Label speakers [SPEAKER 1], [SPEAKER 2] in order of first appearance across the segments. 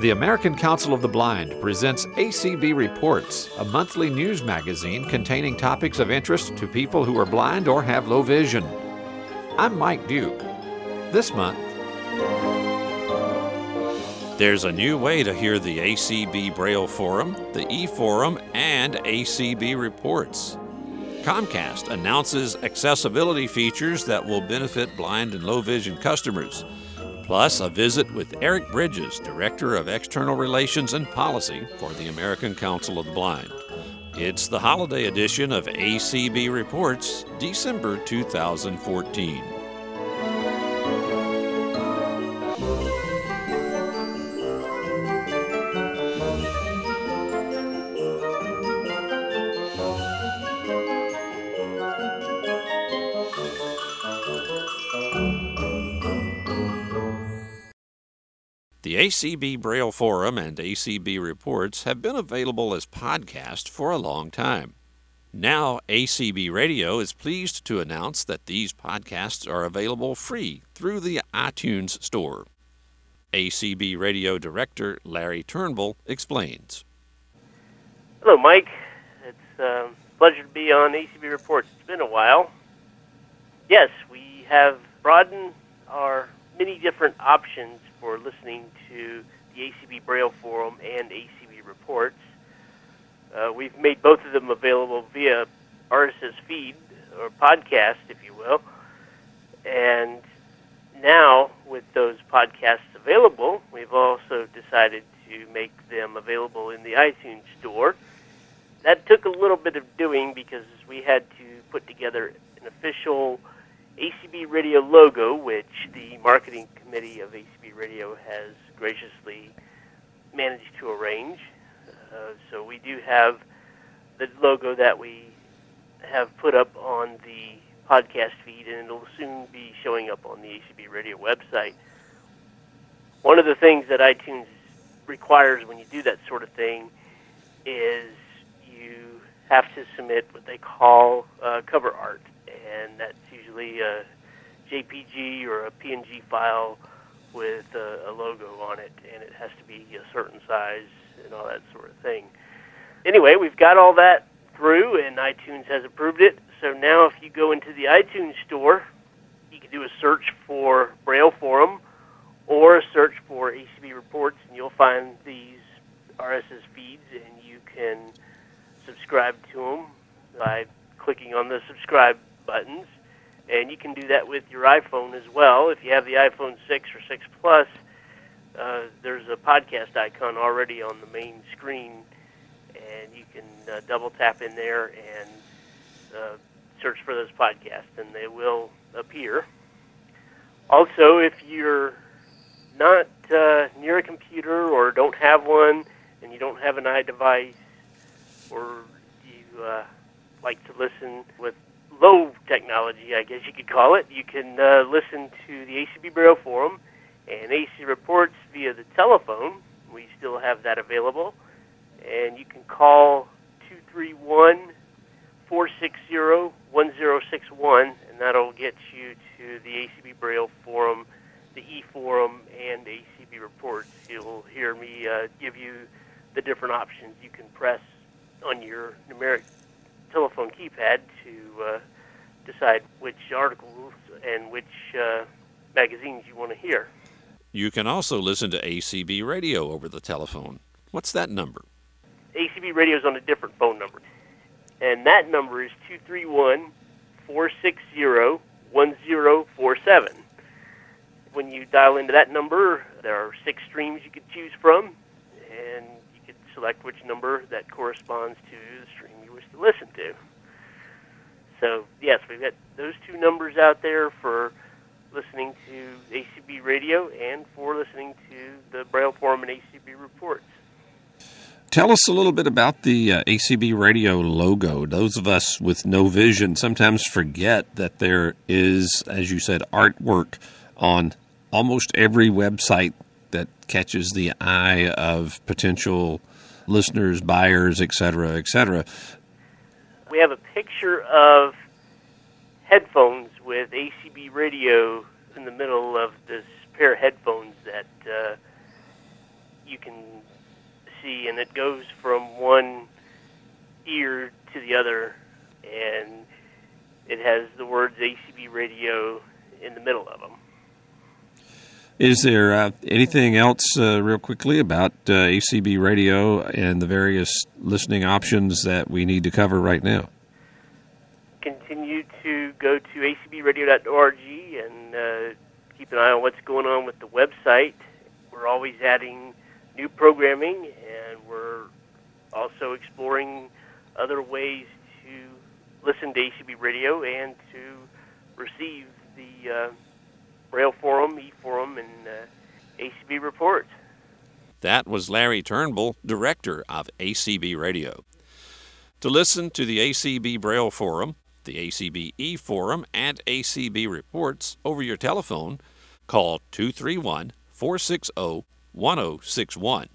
[SPEAKER 1] The American Council of the Blind presents ACB Reports, a monthly news magazine containing topics of interest to people who are blind or have low vision. I'm Mike Duke. This month,
[SPEAKER 2] there's a new way to hear the ACB Braille Forum, the e Forum, and ACB Reports. Comcast announces accessibility features that will benefit blind and low vision customers plus a visit with Eric Bridges, Director of External Relations and Policy for the American Council of the Blind. It's the holiday edition of ACB Reports, December 2014. ACB Braille Forum and ACB Reports have been available as podcasts for a long time. Now, ACB Radio is pleased to announce that these podcasts are available free through the iTunes Store. ACB Radio Director Larry Turnbull explains.
[SPEAKER 3] Hello, Mike. It's a pleasure to be on ACB Reports. It's been a while. Yes, we have broadened our many different options for listening to the ACB Braille Forum and ACB Reports. Uh, we've made both of them available via RSS feed or podcast, if you will. And now, with those podcasts available, we've also decided to make them available in the iTunes Store. That took a little bit of doing because we had to put together an official ACB Radio logo, which the marketing committee of ACB Radio has graciously managed to arrange. Uh, so we do have the logo that we have put up on the podcast feed, and it'll soon be showing up on the ACB Radio website. One of the things that iTunes requires when you do that sort of thing is you have to submit what they call uh, cover art, and that's usually a JPG or a PNG file with a, a logo on it, and it has to be a certain size and all that sort of thing. Anyway, we've got all that through, and iTunes has approved it. So now, if you go into the iTunes store, you can do a search for Braille Forum or a search for ACB Reports, and you'll find these RSS feeds, and you can subscribe to them by clicking on the subscribe buttons and you can do that with your iPhone as well. If you have the iPhone 6 or 6 Plus, uh, there's a podcast icon already on the main screen, and you can uh, double tap in there and uh, search for those podcasts, and they will appear. Also, if you're not uh, near a computer or don't have one, and you don't have an iDevice, or you uh, like to listen with low technology, I guess you could call it. You can uh, listen to the ACB Braille Forum and AC reports via the telephone. We still have that available. And you can call 231 460 1061, and that'll get you to the ACB Braille Forum, the e Forum, and ACB reports. You'll hear me uh, give you the different options you can press on your numeric telephone keypad to uh, decide which articles and which uh, magazines you want to hear.
[SPEAKER 2] You can also listen to ACB radio over the telephone. What's that number?
[SPEAKER 3] ACB radio is on a different phone number. And that number is 231 460 1047. When you dial into that number, there are six streams you could choose from, and you could select which number that corresponds to the stream you wish to listen to. So, yes, we've got those two numbers out there for listening to ACB radio and for listening to the Braille Forum and ACB reports.
[SPEAKER 2] Tell us a little bit about the uh, ACB radio logo. Those of us with no vision sometimes forget that there is, as you said, artwork on almost every website that catches the eye of potential listeners, buyers, etc., etc.
[SPEAKER 3] We have a picture of headphones with ACB radio in the middle of this pair of headphones that uh, you can see, and it goes from one ear to the other, and it has the words ACB radio in the middle of them.
[SPEAKER 2] Is there uh, anything else, uh, real quickly, about uh, ACB radio and the various listening options that we need to cover right now?
[SPEAKER 3] Continue to go to acbradio.org and uh, keep an eye on what's going on with the website. We're always adding new programming, and we're also exploring other ways to listen to ACB radio and to receive the Braille Forum, E-Forum, and uh, ACB reports.
[SPEAKER 2] That was Larry Turnbull, director of ACB Radio. To listen to the ACB Braille Forum, the ACB E Forum, and ACB reports over your telephone, call 231 460 1061.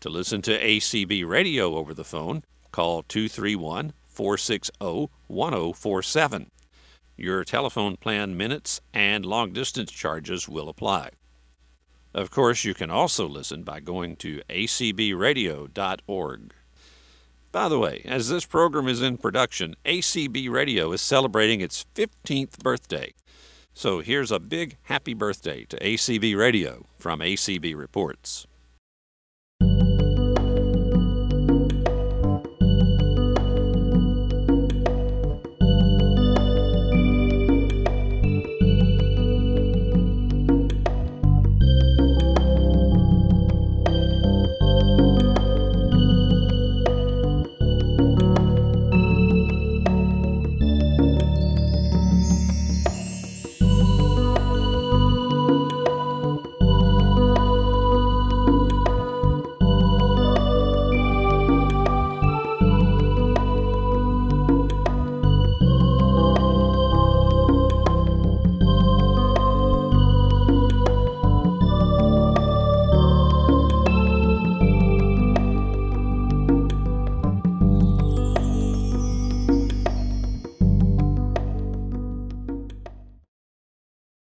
[SPEAKER 2] To listen to ACB Radio over the phone, call 231 460 1047. Your telephone plan minutes and long distance charges will apply. Of course, you can also listen by going to acbradio.org. By the way, as this program is in production, ACB Radio is celebrating its 15th birthday. So here's a big happy birthday to ACB Radio from ACB Reports.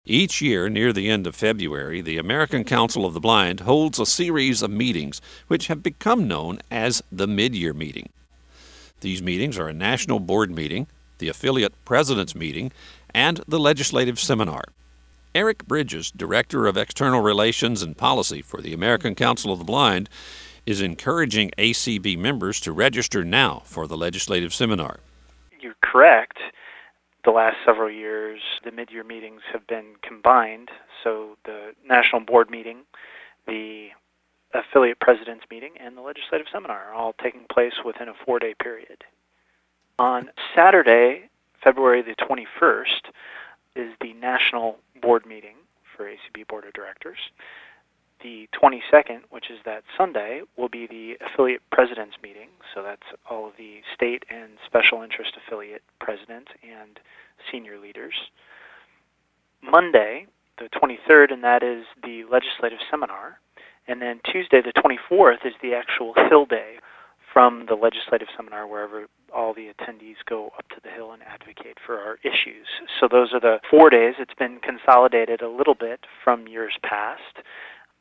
[SPEAKER 2] Each year, near the end of February, the American Council of the Blind holds a series of meetings which have become known as the Midyear Meeting. These meetings are a national board meeting, the affiliate president's meeting, and the legislative seminar. Eric Bridges, Director of External Relations and Policy for the American Council of the Blind, is encouraging ACB members to register now for the legislative seminar.
[SPEAKER 4] You're correct the last several years, the mid-year meetings have been combined. So the national board meeting, the affiliate presidents meeting, and the legislative seminar are all taking place within a four-day period. On Saturday, February the 21st, is the national board meeting for ACB Board of Directors. The 22nd, which is that Sunday, will be the affiliate presidents meeting. So that's all of the state and special interest affiliate presidents and senior leaders. Monday, the 23rd, and that is the legislative seminar. And then Tuesday, the 24th, is the actual Hill Day from the legislative seminar, wherever all the attendees go up to the Hill and advocate for our issues. So those are the four days. It's been consolidated a little bit from years past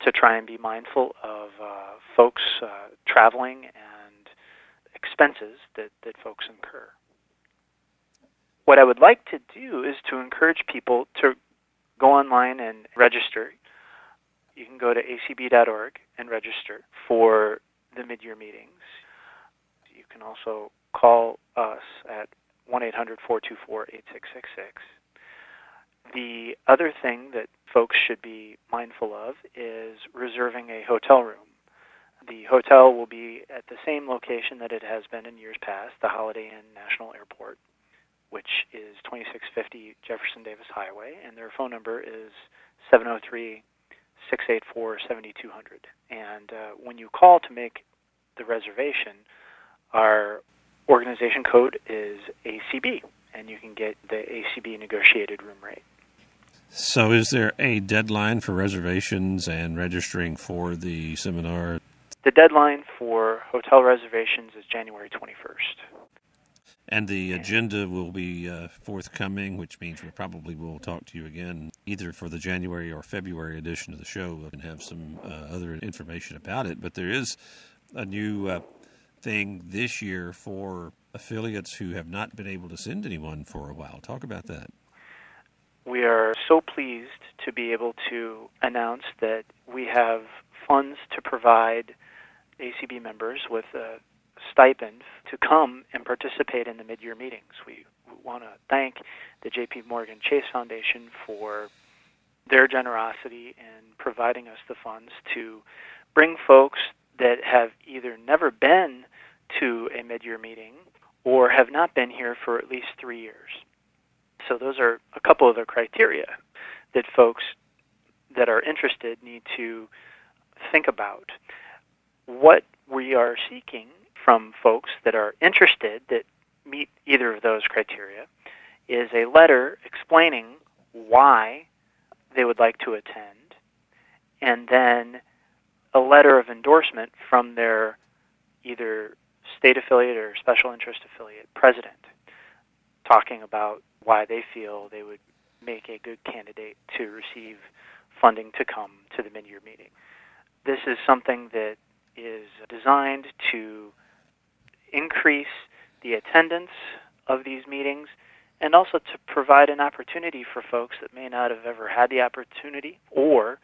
[SPEAKER 4] to try and be mindful of uh, folks uh, traveling and expenses that, that folks incur. What I would like to do is to encourage people to go online and register. You can go to acb.org and register for the mid-year meetings. You can also call us at 1-800-424-8666. The other thing that folks should be mindful of is reserving a hotel room. The hotel will be at the same location that it has been in years past, the Holiday Inn National Airport which is 2650 Jefferson Davis Highway, and their phone number is 703 684 7200. And uh, when you call to make the reservation, our organization code is ACB, and you can get the ACB negotiated room rate.
[SPEAKER 2] So, is there a deadline for reservations and registering for the seminar?
[SPEAKER 4] The deadline for hotel reservations is January 21st.
[SPEAKER 2] And the agenda will be uh, forthcoming, which means we probably will talk to you again either for the January or February edition of the show and have some uh, other information about it. But there is a new uh, thing this year for affiliates who have not been able to send anyone for a while. Talk about that.
[SPEAKER 4] We are so pleased to be able to announce that we have funds to provide ACB members with a stipend to come and participate in the mid-year meetings. We want to thank the J.P. Morgan Chase Foundation for their generosity in providing us the funds to bring folks that have either never been to a mid-year meeting or have not been here for at least three years. So those are a couple of the criteria that folks that are interested need to think about. What we are seeking from folks that are interested that meet either of those criteria is a letter explaining why they would like to attend, and then a letter of endorsement from their either state affiliate or special interest affiliate president talking about why they feel they would make a good candidate to receive funding to come to the mid-year meeting. This is something that is designed to increase the attendance of these meetings and also to provide an opportunity for folks that may not have ever had the opportunity or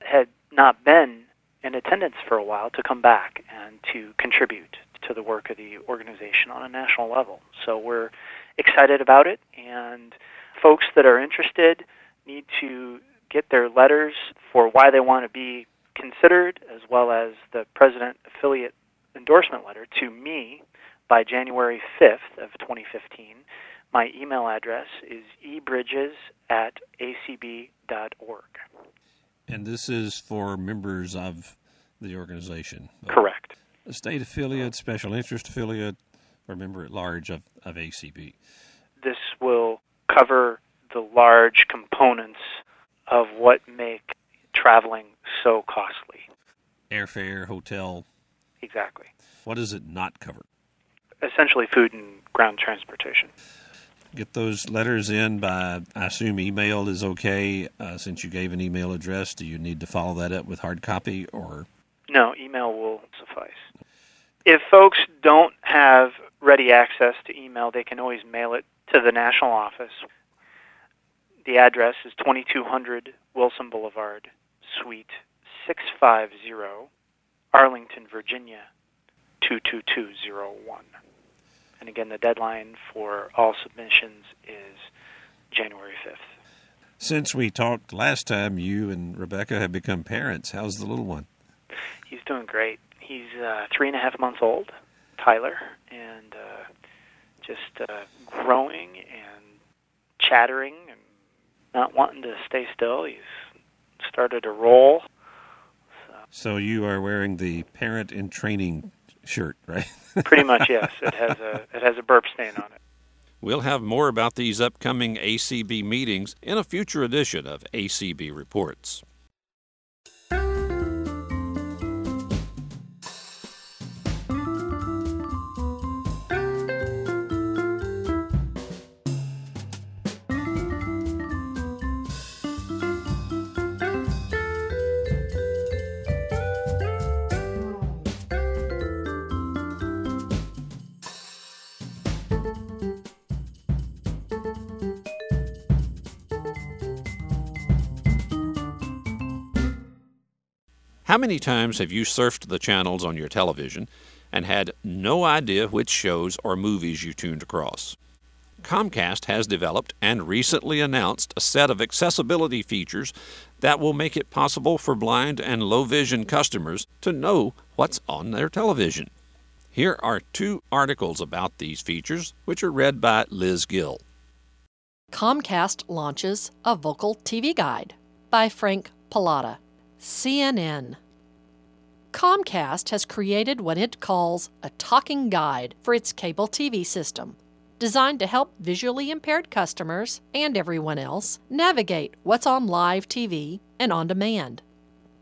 [SPEAKER 4] had not been in attendance for a while to come back and to contribute to the work of the organization on a national level. So we're excited about it, and folks that are interested need to get their letters for why they want to be considered, as well as the president affiliate endorsement letter to me by January 5th of 2015. My email address is ebridges at acb.org.
[SPEAKER 2] And this is for members of the organization?
[SPEAKER 4] Correct.
[SPEAKER 2] A state affiliate, special interest affiliate, or member at large of, of ACB?
[SPEAKER 4] This will cover the large components of what make traveling so costly.
[SPEAKER 2] Airfare, hotel.
[SPEAKER 4] Exactly.
[SPEAKER 2] What does it not cover?
[SPEAKER 4] Essentially, food and ground transportation.
[SPEAKER 2] Get those letters in by, I assume email is okay. Uh, since you gave an email address, do you need to follow that up with hard copy or?
[SPEAKER 4] No, email will suffice. If folks don't have ready access to email, they can always mail it to the national office. The address is 2200 Wilson Boulevard, Suite 650, Arlington, Virginia 22201. And again, the deadline for all submissions is January 5th.
[SPEAKER 2] Since we talked last time, you and Rebecca have become parents. How's the little one?
[SPEAKER 4] He's doing great. He's uh, three and a half months old, Tyler, and uh, just uh, growing and chattering and not wanting to stay still. He's started to roll.
[SPEAKER 2] So, so you are wearing the parent in training shirt, right?
[SPEAKER 4] Pretty much, yes. It has a it has a burp stain on it.
[SPEAKER 2] We'll have more about these upcoming ACB meetings in a future edition of ACB Reports. How many times have you surfed the channels on your television and had no idea which shows or movies you tuned across? Comcast has developed and recently announced a set of accessibility features that will make it possible for blind and low vision customers to know what's on their television. Here are two articles about these features, which are read by Liz Gill.
[SPEAKER 5] Comcast launches a vocal TV guide by Frank Pallotta. CNN. Comcast has created what it calls a talking guide for its cable TV system, designed to help visually impaired customers and everyone else navigate what's on live TV and on demand.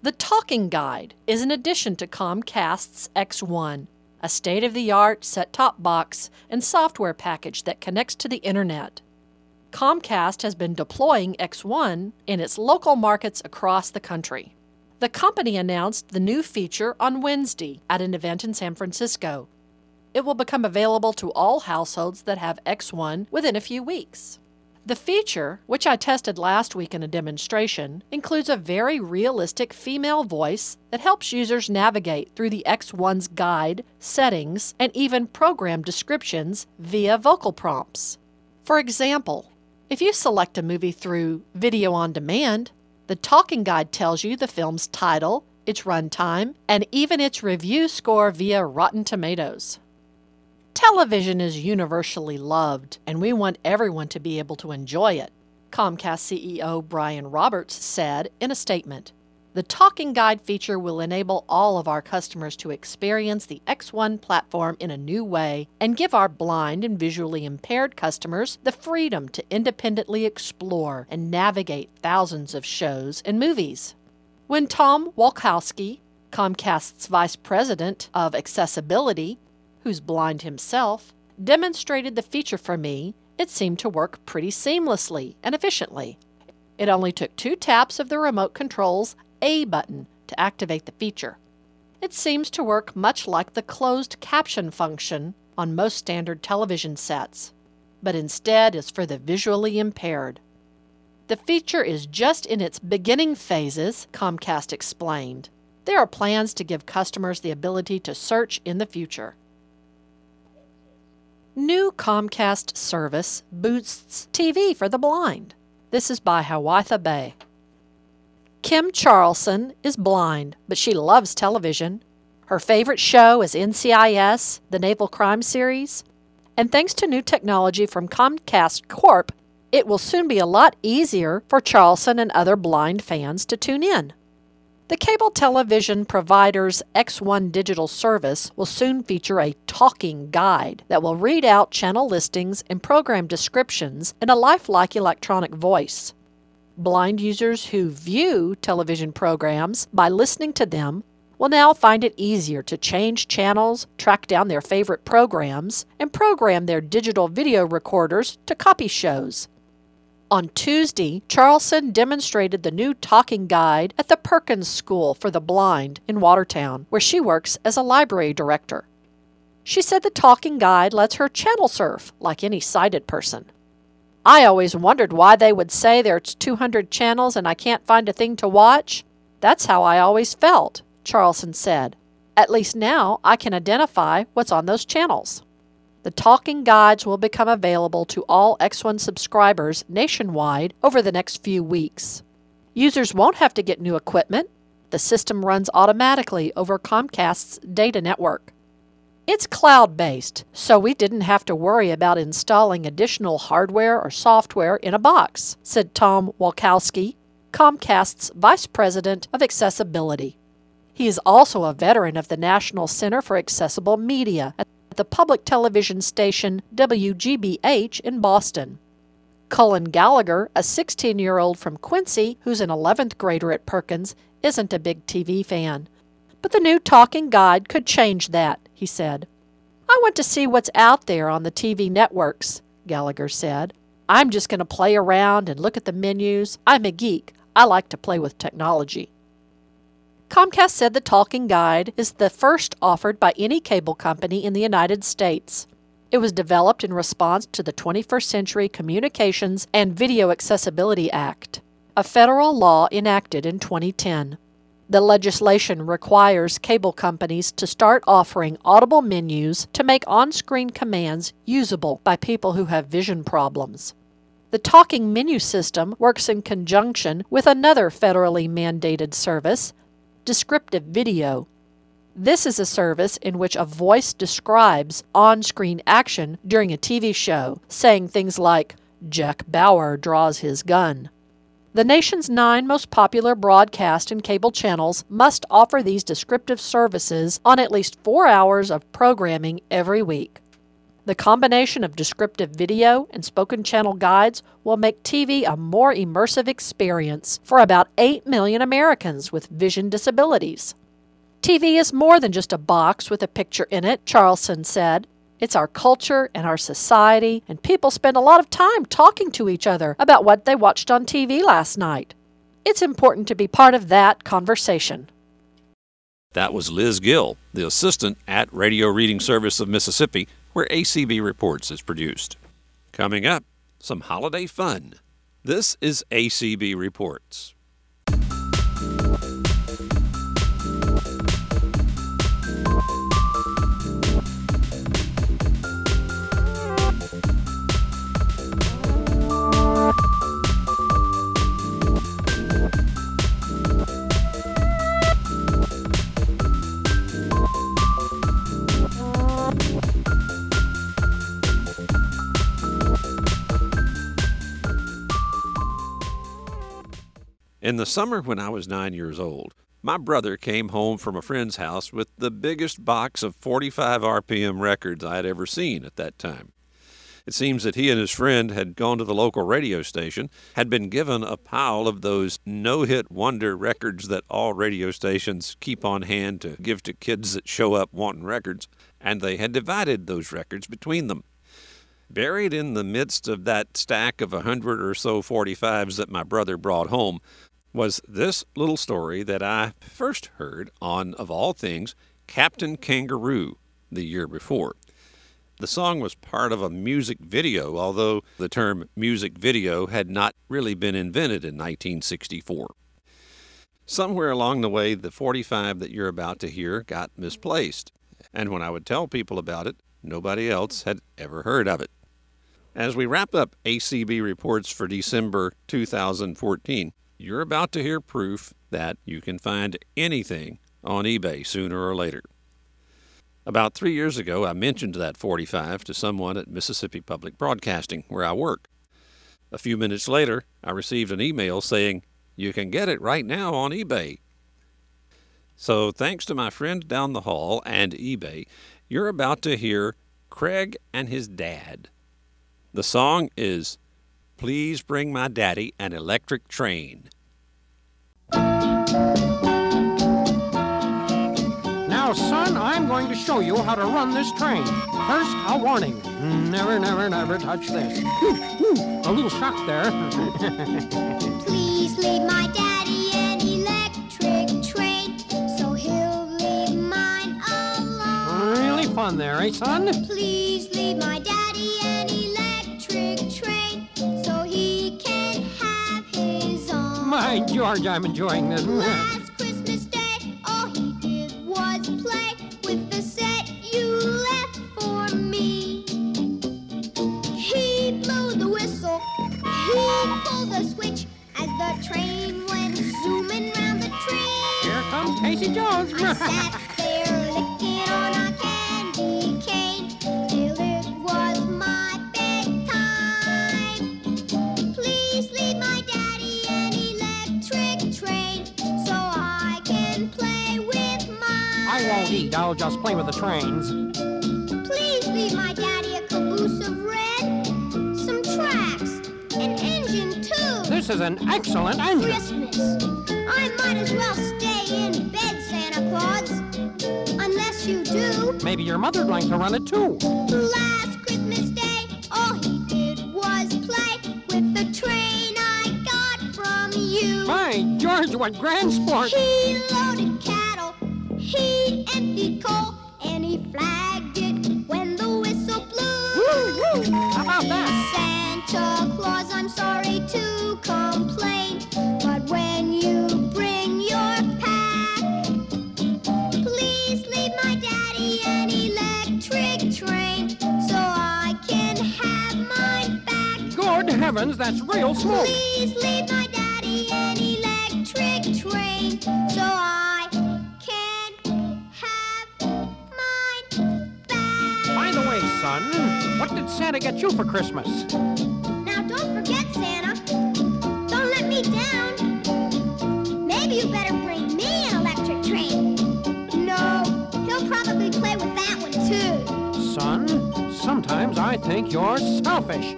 [SPEAKER 5] The Talking Guide is an addition to Comcast's X1, a state of the art set top box and software package that connects to the Internet. Comcast has been deploying X1 in its local markets across the country. The company announced the new feature on Wednesday at an event in San Francisco. It will become available to all households that have X1 within a few weeks. The feature, which I tested last week in a demonstration, includes a very realistic female voice that helps users navigate through the X1's guide, settings, and even program descriptions via vocal prompts. For example, if you select a movie through Video on Demand, the talking guide tells you the film's title, its runtime, and even its review score via Rotten Tomatoes. Television is universally loved, and we want everyone to be able to enjoy it, Comcast CEO Brian Roberts said in a statement. The Talking Guide feature will enable all of our customers to experience the X1 platform in a new way and give our blind and visually impaired customers the freedom to independently explore and navigate thousands of shows and movies. When Tom Wlodkowski, Comcast's Vice President of Accessibility, who's blind himself, demonstrated the feature for me, it seemed to work pretty seamlessly and efficiently. It only took two taps of the remote control's A button to activate the feature. It seems to work much like the closed caption function on most standard television sets, but instead is for the visually impaired. The feature is just in its beginning phases, Comcast explained. There are plans to give customers the ability to search in the future. New Comcast service boosts TV for the blind. This is by Hiawatha Bray. Kim Charlson is blind, but she loves television. Her favorite show is NCIS, the Naval Crime Series. And thanks to new technology from Comcast Corp, it will soon be a lot easier for Charlson and other blind fans to tune in. The cable television provider's X1 digital service will soon feature a talking guide that will read out channel listings and program descriptions in a lifelike electronic voice. Blind users who view television programs by listening to them will now find it easier to change channels, track down their favorite programs, and program their digital video recorders to copy shows. On Tuesday, Charlson demonstrated the new talking guide at the Perkins School for the Blind in Watertown, where she works as a library director. She said the talking guide lets her channel surf like any sighted person. I always wondered why they would say there's 200 channels and I can't find a thing to watch. That's how I always felt, Charlson said. At least now I can identify what's on those channels. The talking guides will become available to all X1 subscribers nationwide over the next few weeks. Users won't have to get new equipment. The system runs automatically over Comcast's data network. It's cloud based, so we didn't have to worry about installing additional hardware or software in a box, said Tom Wlodkowski, Comcast's Vice President of Accessibility. He is also a veteran of the National Center for Accessible Media at the public television station WGBH in Boston. Cullen Gallagher, a 16 year old from Quincy who's an 11th grader at Perkins, isn't a big TV fan. But the new talking guide could change that, he said. I want to see what's out there on the TV networks, Gallagher said. I'm just going to play around and look at the menus. I'm a geek. I like to play with technology. Comcast said the Talking Guide is the first offered by any cable company in the United States. It was developed in response to the 21st Century Communications and Video Accessibility Act, a federal law enacted in 2010. The legislation requires cable companies to start offering audible menus to make on screen commands usable by people who have vision problems. The talking menu system works in conjunction with another federally mandated service, descriptive video. This is a service in which a voice describes on screen action during a TV show, saying things like, Jack Bauer draws his gun. The nation's nine most popular broadcast and cable channels must offer these descriptive services on at least four hours of programming every week. The combination of descriptive video and spoken channel guides will make TV a more immersive experience for about 8 million Americans with vision disabilities. TV is more than just a box with a picture in it, Charlson said. It's our culture and our society, and people spend a lot of time talking to each other about what they watched on TV last night. It's important to be part of that conversation.
[SPEAKER 2] That was Liz Gill, the assistant at Radio Reading Service of Mississippi, where ACB Reports is produced. Coming up, some holiday fun. This is ACB Reports. In the summer when I was nine years old, my brother came home from a friend's house with the biggest box of 45 RPM records I had ever seen at that time. It seems that he and his friend had gone to the local radio station, had been given a pile of those no hit wonder records that all radio stations keep on hand to give to kids that show up wanting records, and they had divided those records between them. Buried in the midst of that stack of a hundred or so 45s that my brother brought home was this little story that I first heard on, of all things, Captain Kangaroo the year before. The song was part of a music video, although the term music video had not really been invented in 1964. Somewhere along the way, the 45 that you're about to hear got misplaced, and when I would tell people about it, nobody else had ever heard of it. As we wrap up ACB reports for December 2014, you're about to hear proof that you can find anything on eBay sooner or later. About three years ago, I mentioned that 45 to someone at Mississippi Public Broadcasting, where I work. A few minutes later, I received an email saying, You can get it right now on eBay. So, thanks to my friend down the hall and eBay, you're about to hear Craig and his dad. The song is Please Bring My Daddy an Electric Train.
[SPEAKER 6] Now, son, I'm going to show you how to run this train. First, a warning. Never, never, never touch this. A little shock there.
[SPEAKER 7] Please leave my daddy an electric train so he'll leave mine alone.
[SPEAKER 6] really fun there, eh, son?
[SPEAKER 7] Please leave my daddy
[SPEAKER 6] My George, I'm enjoying this.
[SPEAKER 7] Last Christmas Day, all he did was play with the set you left for me. He blew the whistle, he pulled the switch as the train went zooming round the tree.
[SPEAKER 6] Here comes Casey Jones. Won't. I'll just play with the trains.
[SPEAKER 7] Please leave my daddy a caboose of red, some tracks, an engine too.
[SPEAKER 6] This is an excellent engine.
[SPEAKER 7] Christmas. I might as well stay in bed, Santa Claus. Unless you do.
[SPEAKER 6] Maybe your mother'd like to run it too.
[SPEAKER 7] Last Christmas Day, all he did was play with the train I got from you.
[SPEAKER 6] My George, what grand sport.
[SPEAKER 7] He
[SPEAKER 6] Good that's real smoke.
[SPEAKER 7] Please leave my daddy an electric train so I can have mine back.
[SPEAKER 6] By the way, son, what did Santa get you for Christmas?
[SPEAKER 7] Now don't forget, Santa. Don't let me down. Maybe you better bring me an electric train. No, he'll probably play with that one too.
[SPEAKER 6] Son, sometimes I think you're selfish.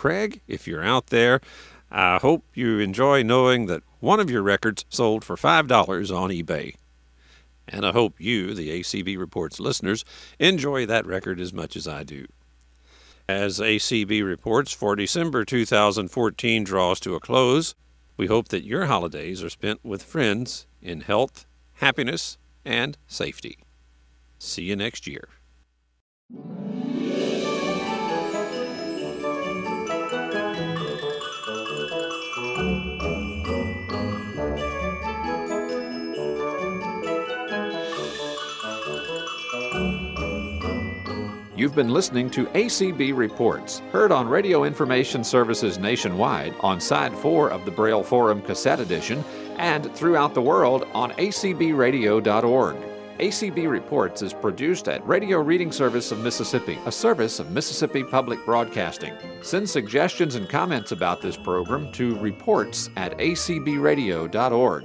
[SPEAKER 2] Craig, if you're out there,
[SPEAKER 8] I hope you enjoy knowing that one of your records sold for $5 on eBay. And I hope you, the ACB Reports listeners, enjoy that record as much as I do. As ACB Reports for December 2014 draws to a close, we hope that your holidays are spent with friends in health, happiness, and safety. See you next year.
[SPEAKER 2] You've been listening to ACB Reports, heard on Radio Information Services nationwide on Side 4 of the Braille Forum Cassette Edition and throughout the world on acbradio.org. ACB Reports is produced at Radio Reading Service of Mississippi, a service of Mississippi Public Broadcasting. Send suggestions and comments about this program to reports at acbradio.org.